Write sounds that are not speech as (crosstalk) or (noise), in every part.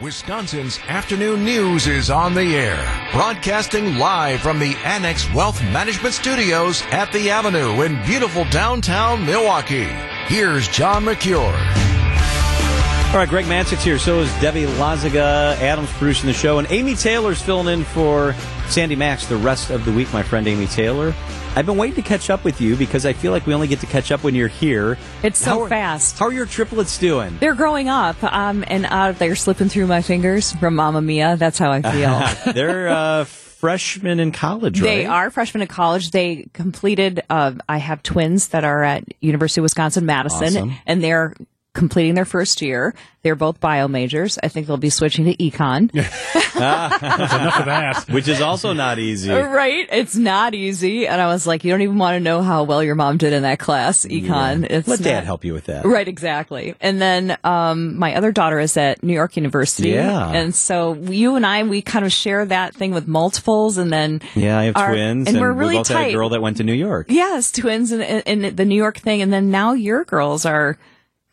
Wisconsin's afternoon news is on the air, broadcasting live from the Annex Wealth Management Studios at the Avenue in beautiful downtown Milwaukee. Here's John Mercure. All right, Greg Matzek's here. So is Debbie Lazaga. Adam's producing the show, and Amy Taylor's filling in for Sandy Maxx the rest of the week. My friend Amy Taylor. I've been waiting to catch up with you because I feel like we only get to catch up when you're here. It's so How are- fast. How are your triplets doing? They're growing up, um, and uh, they're slipping through my fingers from Mamma Mia. That's how I feel. (laughs) They're uh, freshmen in college, right? They are freshmen in college. They completed. Uh, I have twins that are at University of Wisconsin Madison, Awesome. and they're completing their first year. They're both bio majors. I think they'll be switching to econ. (laughs) enough of that. (laughs) Which is also not easy. right? It's not easy. And I was like, you don't even want to know how well your mom did in that class, econ. It's Let not- Dad help you with that. Right, exactly. And then um, my other daughter is at New York University. Yeah. And so you and I, we kind of share that thing with multiples, and then Yeah, I have our- twins, and, we're we really both had tight. a girl that went to New York. yes, twins, and, and, and the New York thing, and then now your girls are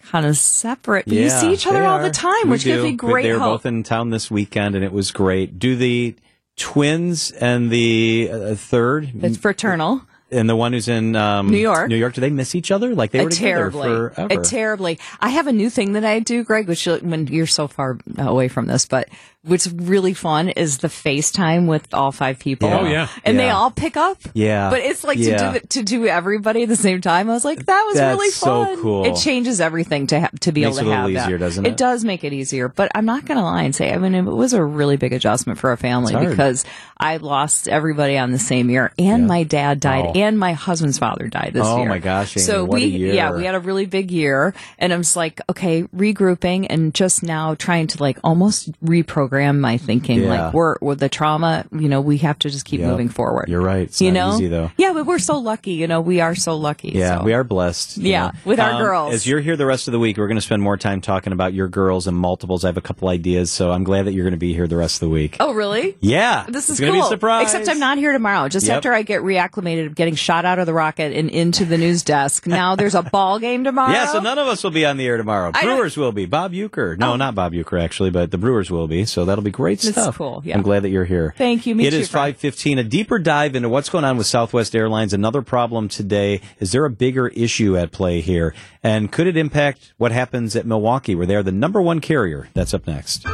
kind of separate, but you see each other all are. the time, We which gives me great They were hope. both in town this weekend, and it was great. Do the twins and the uh, third it's fraternal. and the one who's in um, New York. New York, do they miss each other? Like they were Uh, together terribly, forever. Uh, terribly. I have a new thing that I do, Greg, which when you're so far away from this, but what's really fun is the FaceTime with all five people. Yeah. Oh, yeah. and they all pick up. Yeah. but it's like Yeah. to do it, to do everybody at the same time. I was like, that was That's really so fun. cool. It changes everything to ha- to be Makes able it to a have little that. doesn't it? It does make it easier, but I'm not going to lie and say, I mean, it was a really big adjustment for a family because I lost everybody on the same year, and my dad died, Oh. and my husband's father died this Oh year. Oh my gosh, Amy, So what a we, year. yeah, we had a really big year, and I'm just like, okay, regrouping and just now trying to like almost reprogram my thinking. Yeah. Like we're with the trauma, you know, we have to just keep Yep. moving forward. You're right. It's you know, easy, though. Yeah, but we're so lucky. You know, we are so lucky. Yeah, so. we are blessed. Yeah, know. with our um, girls. As you're here the rest of the week, we're going to spend more time talking about your girls and multiples. I have a couple ideas, so I'm glad that you're going to be here the rest of the week. Oh, really? Yeah, This is going to cool. be a surprise. Except I'm not here tomorrow. Just Yep. after I get reacclimated of getting shot out of the rocket and into the news desk. Now there's a ball game tomorrow. Yeah, so none of us will be on the air tomorrow. Oh. Brewers will be. Bob Uecker. No, oh. not Bob Uecker, actually, but the Brewers will be. So that'll be great That's stuff. cool, yeah. I'm glad that you're here. Thank you. Me it too, is 5:15. A deeper dive into what's going on with Southwest Airlines. Another problem today. Is there a bigger issue at play here? And could it impact what happens at Milwaukee, where they are the number one carrier? That's up next.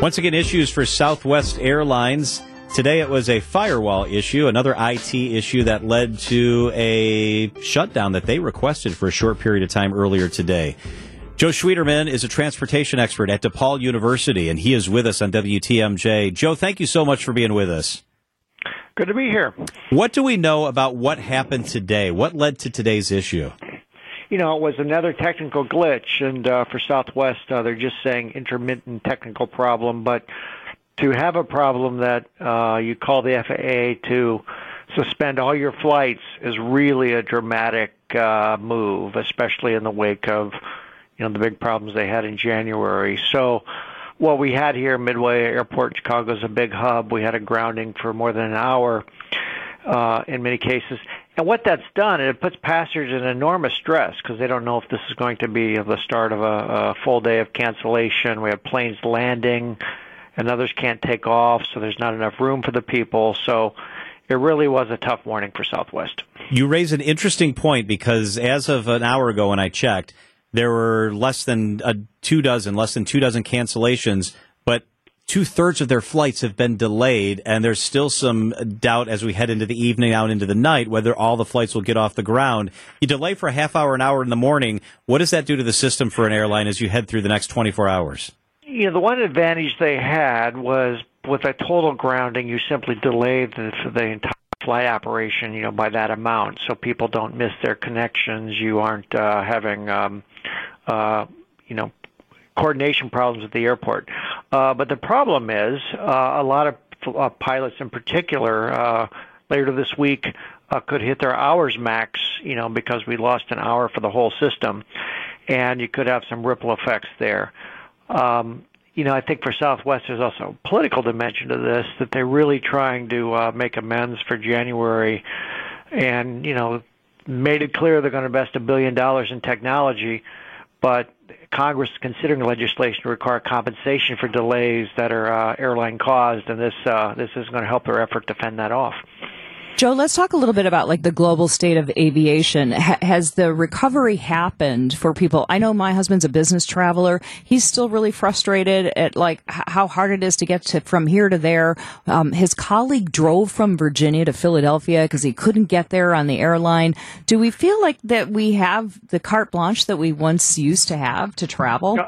Once again, issues for Southwest Airlines. Today it was a firewall issue, another IT issue that led to a shutdown that they requested for a short period of time earlier today. Joe Schwieterman is a transportation expert at DePaul University, and he is with us on WTMJ. Joe, thank you so much for being with us. Good to be here. What do we know about what happened today? What led to today's issue? You know, it was another technical glitch, and uh, for Southwest, uh, they're just saying intermittent technical problem. But to have a problem that uh, you call the FAA to suspend all your flights is really a dramatic uh, move, especially in the wake of you know the big problems they had in January. So. What we had here, Midway Airport, Chicago, is a big hub. We had a grounding for more than an hour uh, in many cases. And what that's done, it puts passengers in enormous stress because they don't know if this is going to be the start of a, a full day of cancellation. We have planes landing, and others can't take off, so there's not enough room for the people. So it really was a tough morning for Southwest. You raise an interesting point because as of an hour ago when I checked, there were less than a two dozen, less than two dozen cancellations, but two thirds of their flights have been delayed, and there's still some doubt as we head into the evening, out into the night, whether all the flights will get off the ground. You delay for a half hour, an hour in the morning. What does that do to the system for an airline as you head through the next 24 hours? You know, the one advantage they had was with a total grounding, you simply delayed the, the entire flight operation, you know, by that amount, so people don't miss their connections. You aren't uh, having, um, uh, you know, coordination problems at the airport. Uh, but the problem is, uh, a lot of uh, pilots, in particular, uh, later this week, uh, could hit their hours max, you know, because we lost an hour for the whole system, and you could have some ripple effects there. Um, you know, I think for Southwest, there's also a political dimension to this that they're really trying to uh, make amends for January, and you know, made it clear they're going to invest a billion dollars in technology, but Congress is considering legislation to require compensation for delays that are uh, airline caused, and this uh, this is going to help their effort to fend that off. Joe, let's talk a little bit about like the global state of aviation. H- has the recovery happened for people? I know my husband's a business traveler. He's still really frustrated at like h- how hard it is to get to from here to there. Um, his colleague drove from Virginia to Philadelphia because he couldn't get there on the airline. Do we feel like that we have the carte blanche that we once used to have to travel?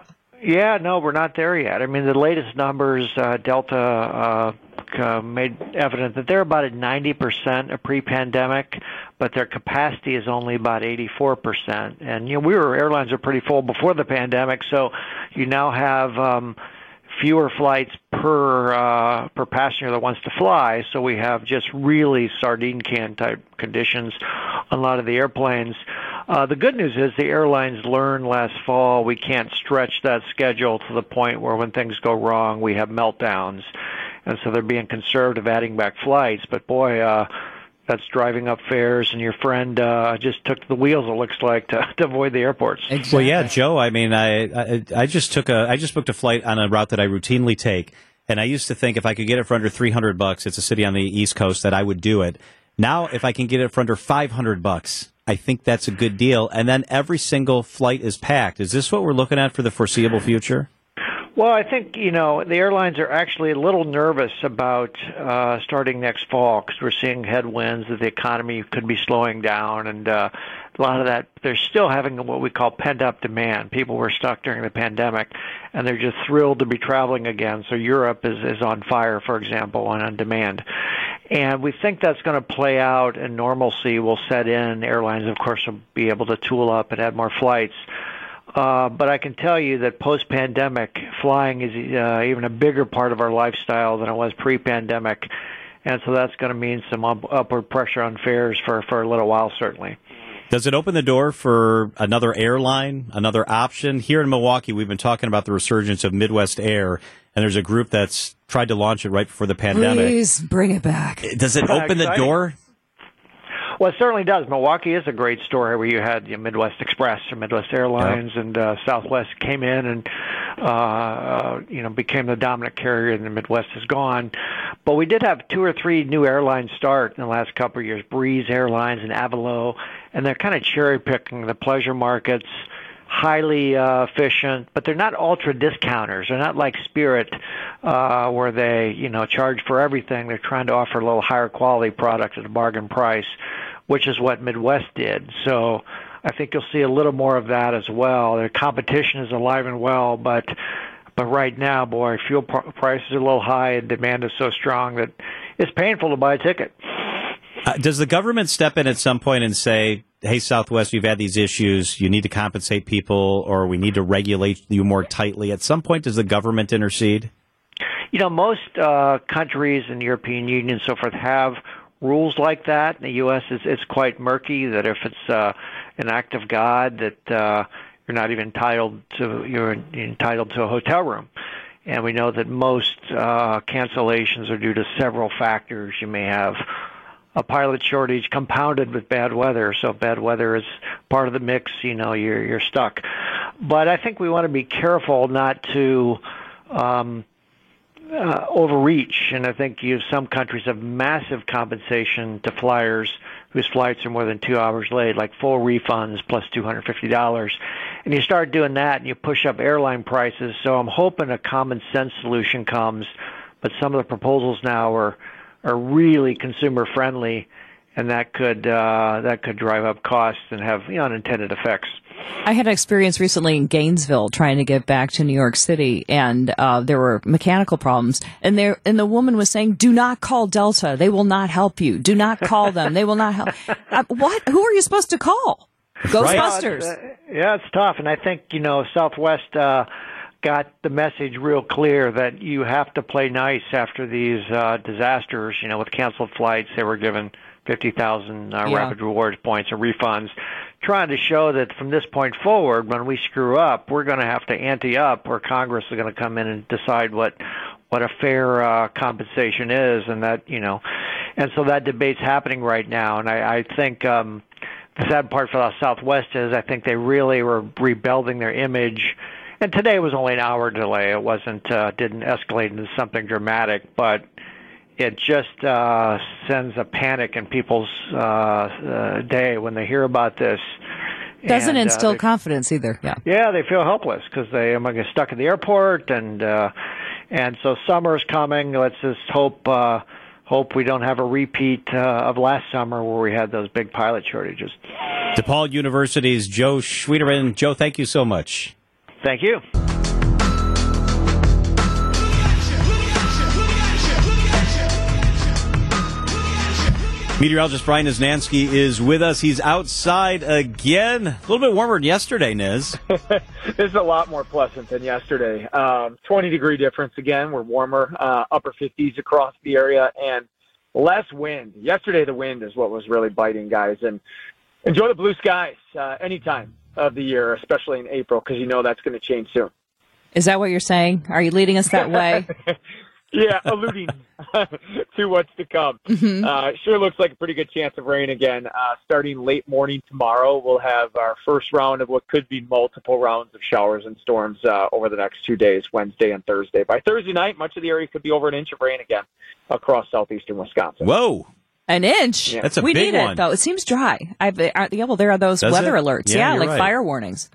Yeah, no, we're not there yet. I mean, the latest numbers, uh, Delta uh, uh, made evident that they're about at 90% of pre-pandemic, but their capacity is only about 84%. And you know, we were airlines are pretty full before the pandemic, so you now have um, fewer flights per uh, per passenger that wants to fly. So we have just really sardine can type conditions on a lot of the airplanes. Uh, the good news is the airlines learned last fall we can't stretch that schedule to the point where when things go wrong we have meltdowns and so they're being conservative adding back flights. But boy, uh, that's driving up fares, and your friend uh, just took the wheels. It looks like to, (laughs) to avoid the airports. Exactly. Well, yeah, Joe. I mean, I, I I just took a I just booked a flight on a route that I routinely take, and I used to think if I could get it for under three hundred bucks, it's a city on the East Coast that I would do it. Now, if I can get it for under five hundred bucks, I think that's a good deal. And then every single flight is packed. Is this what we're looking at for the foreseeable future? Well, I think you know the airlines are actually a little nervous about uh, starting next fall because we're seeing headwinds that the economy could be slowing down, and uh, a lot of that they're still having what we call pent up demand. People were stuck during the pandemic, and they're just thrilled to be traveling again. So Europe is is on fire, for example, and on demand. And we think that's going to play out, and normalcy will set in. Airlines, of course, will be able to tool up and add more flights. Uh, but I can tell you that post-pandemic, flying is uh, even a bigger part of our lifestyle than it was pre-pandemic, and so that's going to mean some up- upward pressure on fares for for a little while, certainly. Does it open the door for another airline, another option? Here in Milwaukee, we've been talking about the resurgence of Midwest Air, and there's a group that's tried to launch it right before the pandemic. Please bring it back. Does it open the door? Well, it certainly does. Milwaukee is a great story where you had you know, Midwest Express or Midwest Airlines yep. and uh, Southwest came in and uh, you know became the dominant carrier, and the Midwest is gone. But we did have two or three new airlines start in the last couple of years: Breeze Airlines and Avelo, and they're kind of cherry picking the pleasure markets highly uh, efficient, but they're not ultra discounters. They're not like Spirit, uh, where they you know charge for everything. They're trying to offer a little higher quality product at a bargain price which is what Midwest did. So I think you'll see a little more of that as well. The competition is alive and well, but but right now, boy, fuel prices are a little high and demand is so strong that it's painful to buy a ticket. Uh, does the government step in at some point and say, "Hey, Southwest, you've had these issues. You need to compensate people, or we need to regulate you more tightly"? At some point, does the government intercede? You know, most uh, countries in the European Union and so forth have rules like that. In the U.S., it's, it's quite murky. That if it's uh, an act of God, that uh, you're not even entitled to you're entitled to a hotel room. And we know that most uh, cancellations are due to several factors. You may have a pilot shortage compounded with bad weather. So bad weather is part of the mix, you know, you're you're stuck. But I think we want to be careful not to um, uh, overreach, and I think you have some countries have massive compensation to flyers whose flights are more than two hours late, like full refunds plus two hundred fifty dollars. And you start doing that, and you push up airline prices. So I'm hoping a common sense solution comes, but some of the proposals now are are really consumer friendly, and that could uh, that could drive up costs and have you know, unintended effects. I had an experience recently in Gainesville trying to get back to New York City, and uh, there were mechanical problems. And there, and the woman was saying, "Do not call Delta; they will not help you. Do not call them; they will not help." (laughs) Uh, what? Who are you supposed to call? Ghostbusters. Right. Uh, yeah, it's tough, and I think you know Southwest. Uh, got the message real clear that you have to play nice after these uh, disasters. You know, with canceled flights, they were given 50,000 uh, yeah. rapid rewards points and refunds trying to show that from this point forward, when we screw up, we're going to have to ante up, or Congress is going to come in and decide what what a fair uh, compensation is, and that you know, and so that debate's happening right now, and I, I think um, the sad part for the Southwest is I think they really were rebuilding their image. And today was only an hour delay. It wasn't uh, didn't escalate into something dramatic, but it just uh, sends a panic in people's uh, uh, day when they hear about this. Doesn't And, uh, instill they- confidence either. Yeah. yeah, they feel helpless because they am get stuck at the airport, and uh, and so summer's coming. Let's just hope uh, hope we don't have a repeat uh, of last summer where we had those big pilot shortages. DePaul University's Joe Schwieterman. Joe, thank you so much. Thank you. Meteorologist Brian Niznansky is with us. He's outside again. A little bit warmer than yesterday, Niz. (laughs) this is a lot more pleasant than yesterday. Um, 20 degree difference again. We're warmer, uh, upper 50s across the area, and less wind. Yesterday, the wind is what was really biting, guys. And enjoy the blue skies uh, any time of the year, especially in April, because you know that's going to change soon. Is that what you're saying? Are you leading us that way? (laughs) Yeah, alluding (laughs) to what's to come. Uh, sure looks like a pretty good chance of rain again. Uh, starting late morning tomorrow, we'll have our first round of what could be multiple rounds of showers and storms uh, over the next two days, Wednesday and Thursday. By Thursday night, much of the area could be over an inch of rain again across southeastern Wisconsin. Whoa. An inch. Yeah. That's a we big need one. it though. It seems dry. I've, uh, yeah, well, there are those Does weather it? alerts. Yeah, Yeah, like right. fire warnings.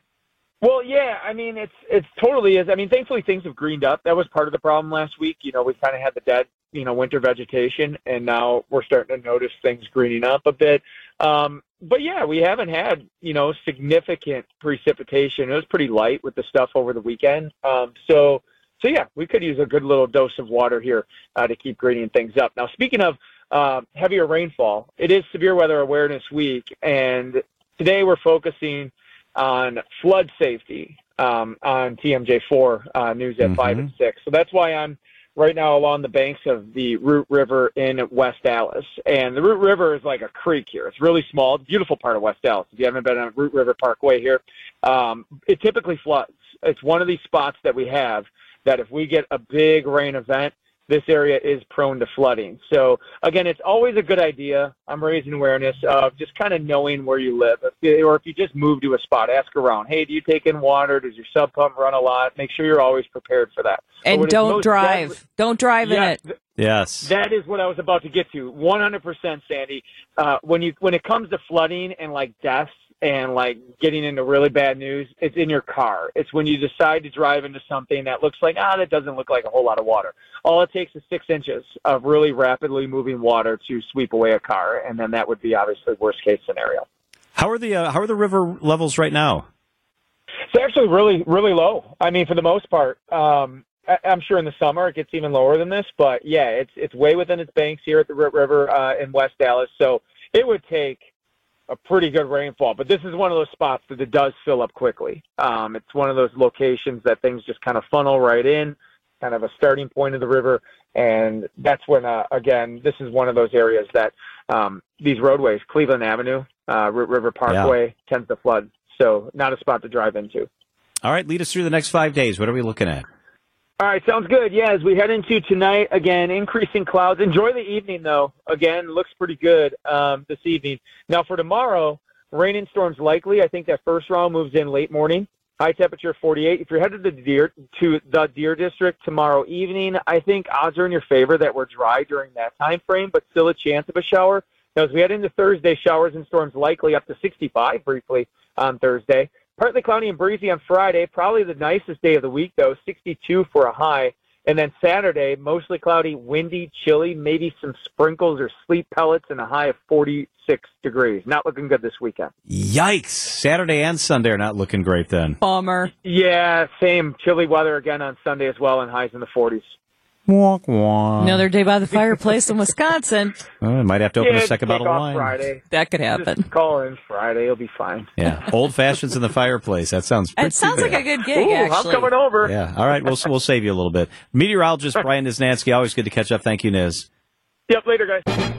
Well, yeah, I mean it's it's totally is. I mean, thankfully things have greened up. That was part of the problem last week. You know, we kind of had the dead, you know, winter vegetation, and now we're starting to notice things greening up a bit. Um, but yeah, we haven't had you know significant precipitation. It was pretty light with the stuff over the weekend. Um, so so yeah, we could use a good little dose of water here uh, to keep greening things up. Now, speaking of uh, heavier rainfall, it is Severe Weather Awareness Week, and today we're focusing on flood safety um, on TMJ4 uh, News at 5 and 6. So that's why I'm right now along the banks of the Root River in West Allis. And the Root River is like a creek here. It's really small, beautiful part of West Allis. If you haven't been on Root River Parkway here, um, it typically floods. It's one of these spots that we have that if we get a big rain event, this area is prone to flooding. So again, it's always a good idea. I'm raising awareness of just kind of knowing where you live, if, or if you just move to a spot, ask around. Hey, do you take in water? Does your sub pump run a lot? Make sure you're always prepared for that. And don't drive. deadly- don't drive in Yeah, it. th- Yes. that is what I was about to get to. 100%, Sandy. Uh, when you when it comes to flooding and like deaths and like getting into really bad news, it's in your car. It's when you decide to drive into something that looks like ah, that doesn't look like a whole lot of water. All it takes is six inches of really rapidly moving water to sweep away a car, and then that would be obviously worst case scenario. How are the uh, how are the river levels right now? It's actually really, really low. I mean, for the most part, um, I, I'm sure in the summer it gets even lower than this, but yeah, it's it's way within its banks here at the River uh, in West Allis. So it would take a pretty good rainfall, but this is one of those spots that it does fill up quickly. Um, it's one of those locations that things just kind of funnel right in, kind of a starting point of the river, and that's when uh, again, this is one of those areas that um, these roadways, Cleveland Avenue, uh, River Parkway, tends to flood. So not a spot to drive into. All right, lead us through the next five days. What are we looking at? All right, sounds good. Yeah, as we head into tonight, again, increasing clouds. Enjoy the evening, though. Again, looks pretty good um, this evening. Now, for tomorrow, rain and storms likely. I think that first round moves in late morning. High temperature 48. If you're headed to the Deer to the Deer District tomorrow evening, I think odds are in your favor that we're dry during that time frame, but still a chance of a shower. Now, as we head into Thursday, showers and storms likely up to 65 briefly on Thursday. Partly cloudy and breezy on Friday. Probably the nicest day of the week, though, 62 for a high. And then Saturday, mostly cloudy, windy, chilly, maybe some sprinkles or sleet pellets, and a high of 46 degrees. Not looking good this weekend. Yikes! Saturday and Sunday are not looking great. Then Bummer. Yeah, same chilly weather again on Sunday as well, and highs in the 40s. Walk walk. Another day by the fireplace in Wisconsin. (laughs) Oh, I might have to open yeah, a second bottle of wine. Friday. That could happen. Just call in Friday. It'll be fine. Yeah, old fashions in the fireplace. That sounds. Pretty It sounds like a good gig, Ooh, I'm coming over. Yeah. All right. We'll we'll save you a little bit. Meteorologist (laughs) Brian Niznansky. Always good to catch up. Thank you, Niz. Yep, later, guys.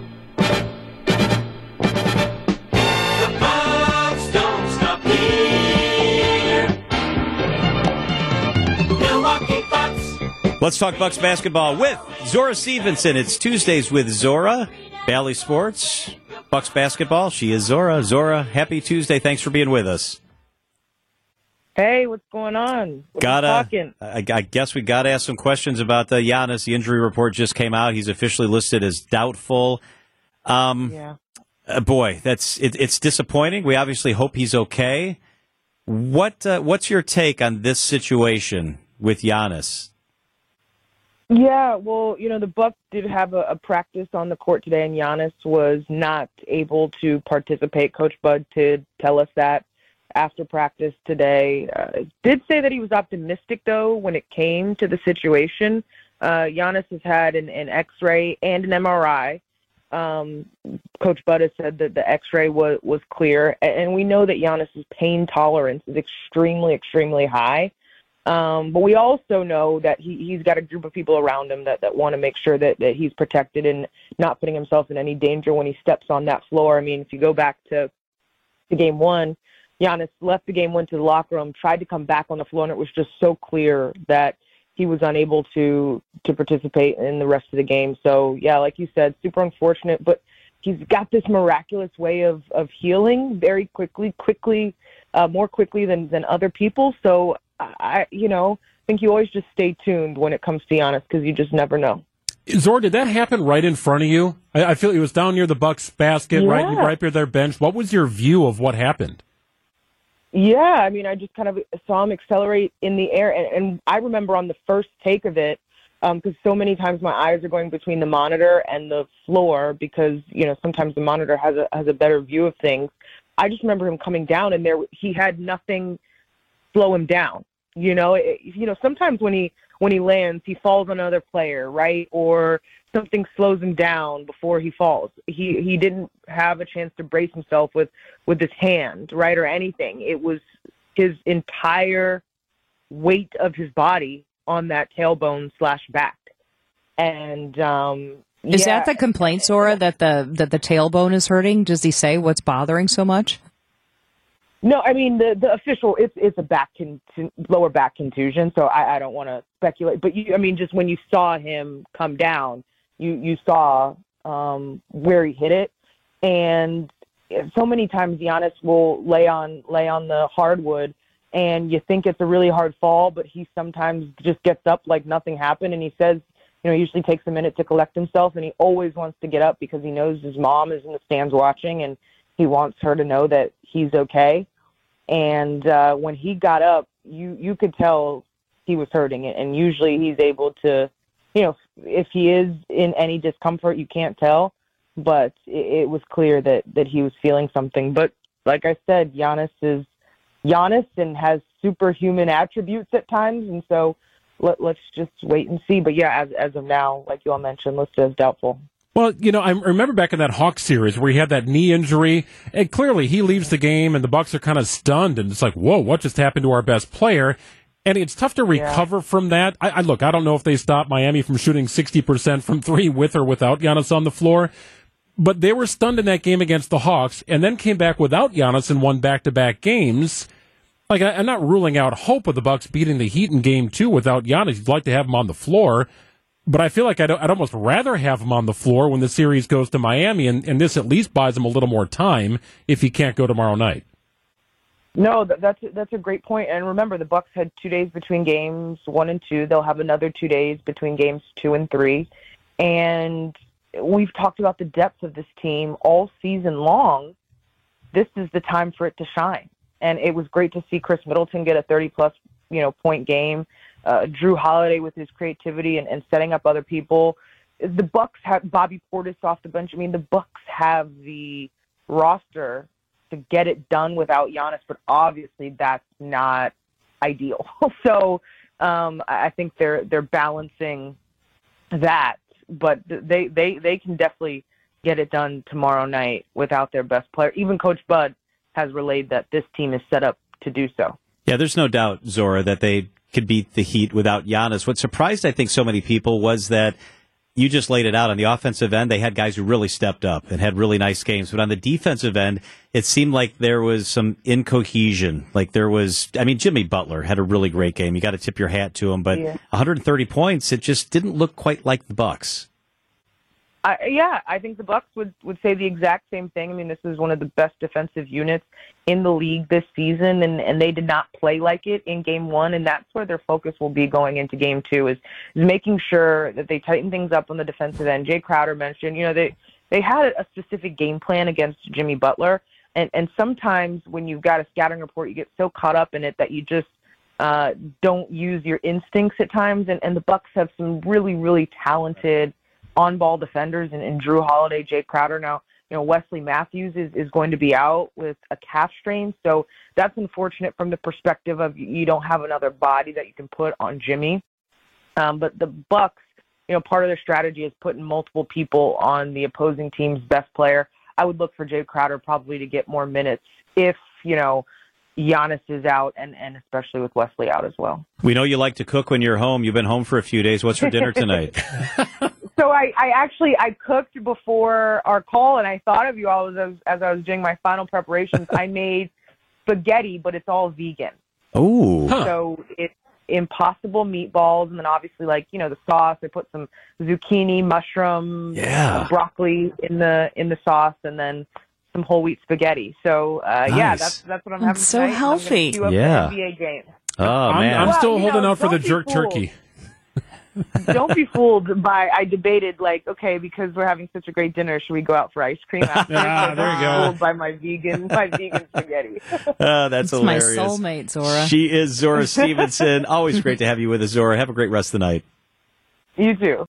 Let's talk Bucks basketball with Zora Stephenson. It's Tuesdays with Zora. Bally Sports. Bucks basketball. She is Zora. Zora, happy Tuesday. Thanks for being with us. Hey, what's going on? What Gotta? I, I guess we got to ask some questions about the Giannis. The injury report just came out. He's officially listed as doubtful. Um, Yeah. uh, boy, that's it, it's disappointing. We obviously hope he's okay. What uh, what's your take on this situation with Giannis? Yeah, well, you know, the Bucks did have a, a practice on the court today, and Giannis was not able to participate. Coach Bud did tell us that after practice today. Uh, did say that he was optimistic though when it came to the situation. Uh, Giannis has had an, an X-ray and an MRI. Um, Coach Bud has said that the X-ray was was clear, and we know that Giannis's pain tolerance is extremely, extremely high. Um, but we also know that he, he's got a group of people around him that, that want to make sure that, that he's protected and not putting himself in any danger when he steps on that floor. I mean, if you go back to, to game one, Giannis left the game, went to the locker room, tried to come back on the floor, and it was just so clear that he was unable to to participate in the rest of the game. So yeah, like you said, super unfortunate, but he's got this miraculous way of of healing very quickly, quickly, uh, more quickly than than other people. So I, you know, I think you always just stay tuned when it comes to Giannis because you just never know. Zor, did that happen right in front of you? I, I feel it was down near the Bucks basket, right, Yeah. right near their bench. What was your view of what happened? Yeah, I mean, I just kind of saw him accelerate in the air, and, and I remember on the first take of it, um, because so many times my eyes are going between the monitor and the floor, because you know sometimes the monitor has a has a better view of things. I just remember him coming down, and there he had nothing slow him down. You know, it, you know sometimes when he when he lands, he falls on another player, right? Or something slows him down before he falls. He he didn't have a chance to brace himself with with his hand, right, or anything. It was his entire weight of his body on that tailbone slash back. And um Is yeah, that the complaint, Zora, that the that the tailbone is hurting? Does he say what's bothering so much? No, I mean the the official. It's it's a back con- lower back contusion, so I, I don't want to speculate. But you, I mean, just when you saw him come down, you you saw um, where he hit it, and so many times Giannis will lay on lay on the hardwood, and you think it's a really hard fall, but he sometimes just gets up like nothing happened, and he says. You know, he usually takes a minute to collect himself, and he always wants to get up because he knows his mom is in the stands watching, and he wants her to know that he's okay. And uh, when he got up, you you could tell he was hurting it. And usually he's able to, you know, if he is in any discomfort, you can't tell. But it, it was clear that that he was feeling something. But like I said, Giannis is Giannis and has superhuman attributes at times, and so let, let's just wait and see. But yeah, as as of now, like you all mentioned, listed as doubtful. Well, you know, I remember back in that Hawks series where he had that knee injury, and clearly he leaves the game, and the Bucks are kind of stunned, and it's like, whoa, what just happened to our best player? And it's tough to recover from that. I, I look, I don't know if they stopped Miami from shooting sixty percent from three with or without Giannis on the floor, but they were stunned in that game against the Hawks, and then came back without Giannis and won back-to-back games. Like I, I'm not ruling out hope of the Bucks beating the Heat in Game Two without Giannis. You'd like to have him on the floor, but I feel like I'd, I'd almost rather have him on the floor when the series goes to Miami, and, and this at least buys him a little more time if he can't go tomorrow night. No, that's that's a great point. And remember, the Bucks had two days between games one and two. They'll have another two days between games two and three. And we've talked about the depth of this team all season long. This is the time for it to shine. And it was great to see Khris Middleton get a 30 plus, you know, point game. Uh, Jrue Holiday with his creativity and, and setting up other people. The Bucks have Bobby Portis off the bench. I mean, the Bucks have the roster to get it done without Giannis, but obviously that's not ideal. (laughs) so um, I think they're they're balancing that, but they they they can definitely get it done tomorrow night without their best player. Even Coach Bud has relayed that this team is set up to do so. Yeah, there's no doubt, Zora, that they could beat the Heat without Giannis. What surprised, I think, so many people was that you just laid it out on the offensive end. They had guys who really stepped up and had really nice games. But on the defensive end, it seemed like there was some incohesion. Like there was, I mean, Jimmy Butler had a really great game. You got to tip your hat to him. But Yeah. 130 points, it just didn't look quite like the Bucks. I, yeah, I think the Bucks would would say the exact same thing. I mean, this is one of the best defensive units in the league this season, and and they did not play like it in Game One, and that's where their focus will be going into Game Two is is making sure that they tighten things up on the defensive end. Jae Crowder mentioned, you know, they they had a specific game plan against Jimmy Butler, and and sometimes when you've got a scouting report, you get so caught up in it that you just uh, don't use your instincts at times. And, and the Bucks have some really, really talented on-ball defenders, and, and Jrue Holiday, Jae Crowder. Now, you know, Wesley Matthews is, is going to be out with a calf strain, so that's unfortunate from the perspective of you don't have another body that you can put on Jimmy. Um, but the Bucks, you know, part of their strategy is putting multiple people on the opposing team's best player. I would look for Jae Crowder probably to get more minutes if you know Giannis is out, and and especially with Wesley out as well. We know you like to cook when you're home. You've been home for a few days. What's for dinner tonight? (laughs) (laughs) So I, I actually I cooked before our call, and I thought of you all as I was, as I was doing my final preparations. I made spaghetti, but it's all vegan. Oh, So it's impossible meatballs, and then obviously like you know the sauce. I put some zucchini, mushroom, Yeah. broccoli in the in the sauce, and then some whole wheat spaghetti. So uh, yeah, that's that's what I'm That's having. so tonight, and I'm healthy. queue up the Yeah. NBA game. oh I'm, man. I'm Well, still you holding know, out for the jerk fooled. turkey. Don't be fooled by I debated like okay because we're having such a great dinner should we go out for ice cream (laughs) after? Ah, So there you go. Fooled by my vegan my (laughs) vegan spaghetti. Oh, that's It's my soulmate, Zora. She is Zora (laughs) Stephenson. Always great to have you with us, Zora. Have a great rest of the night. You too.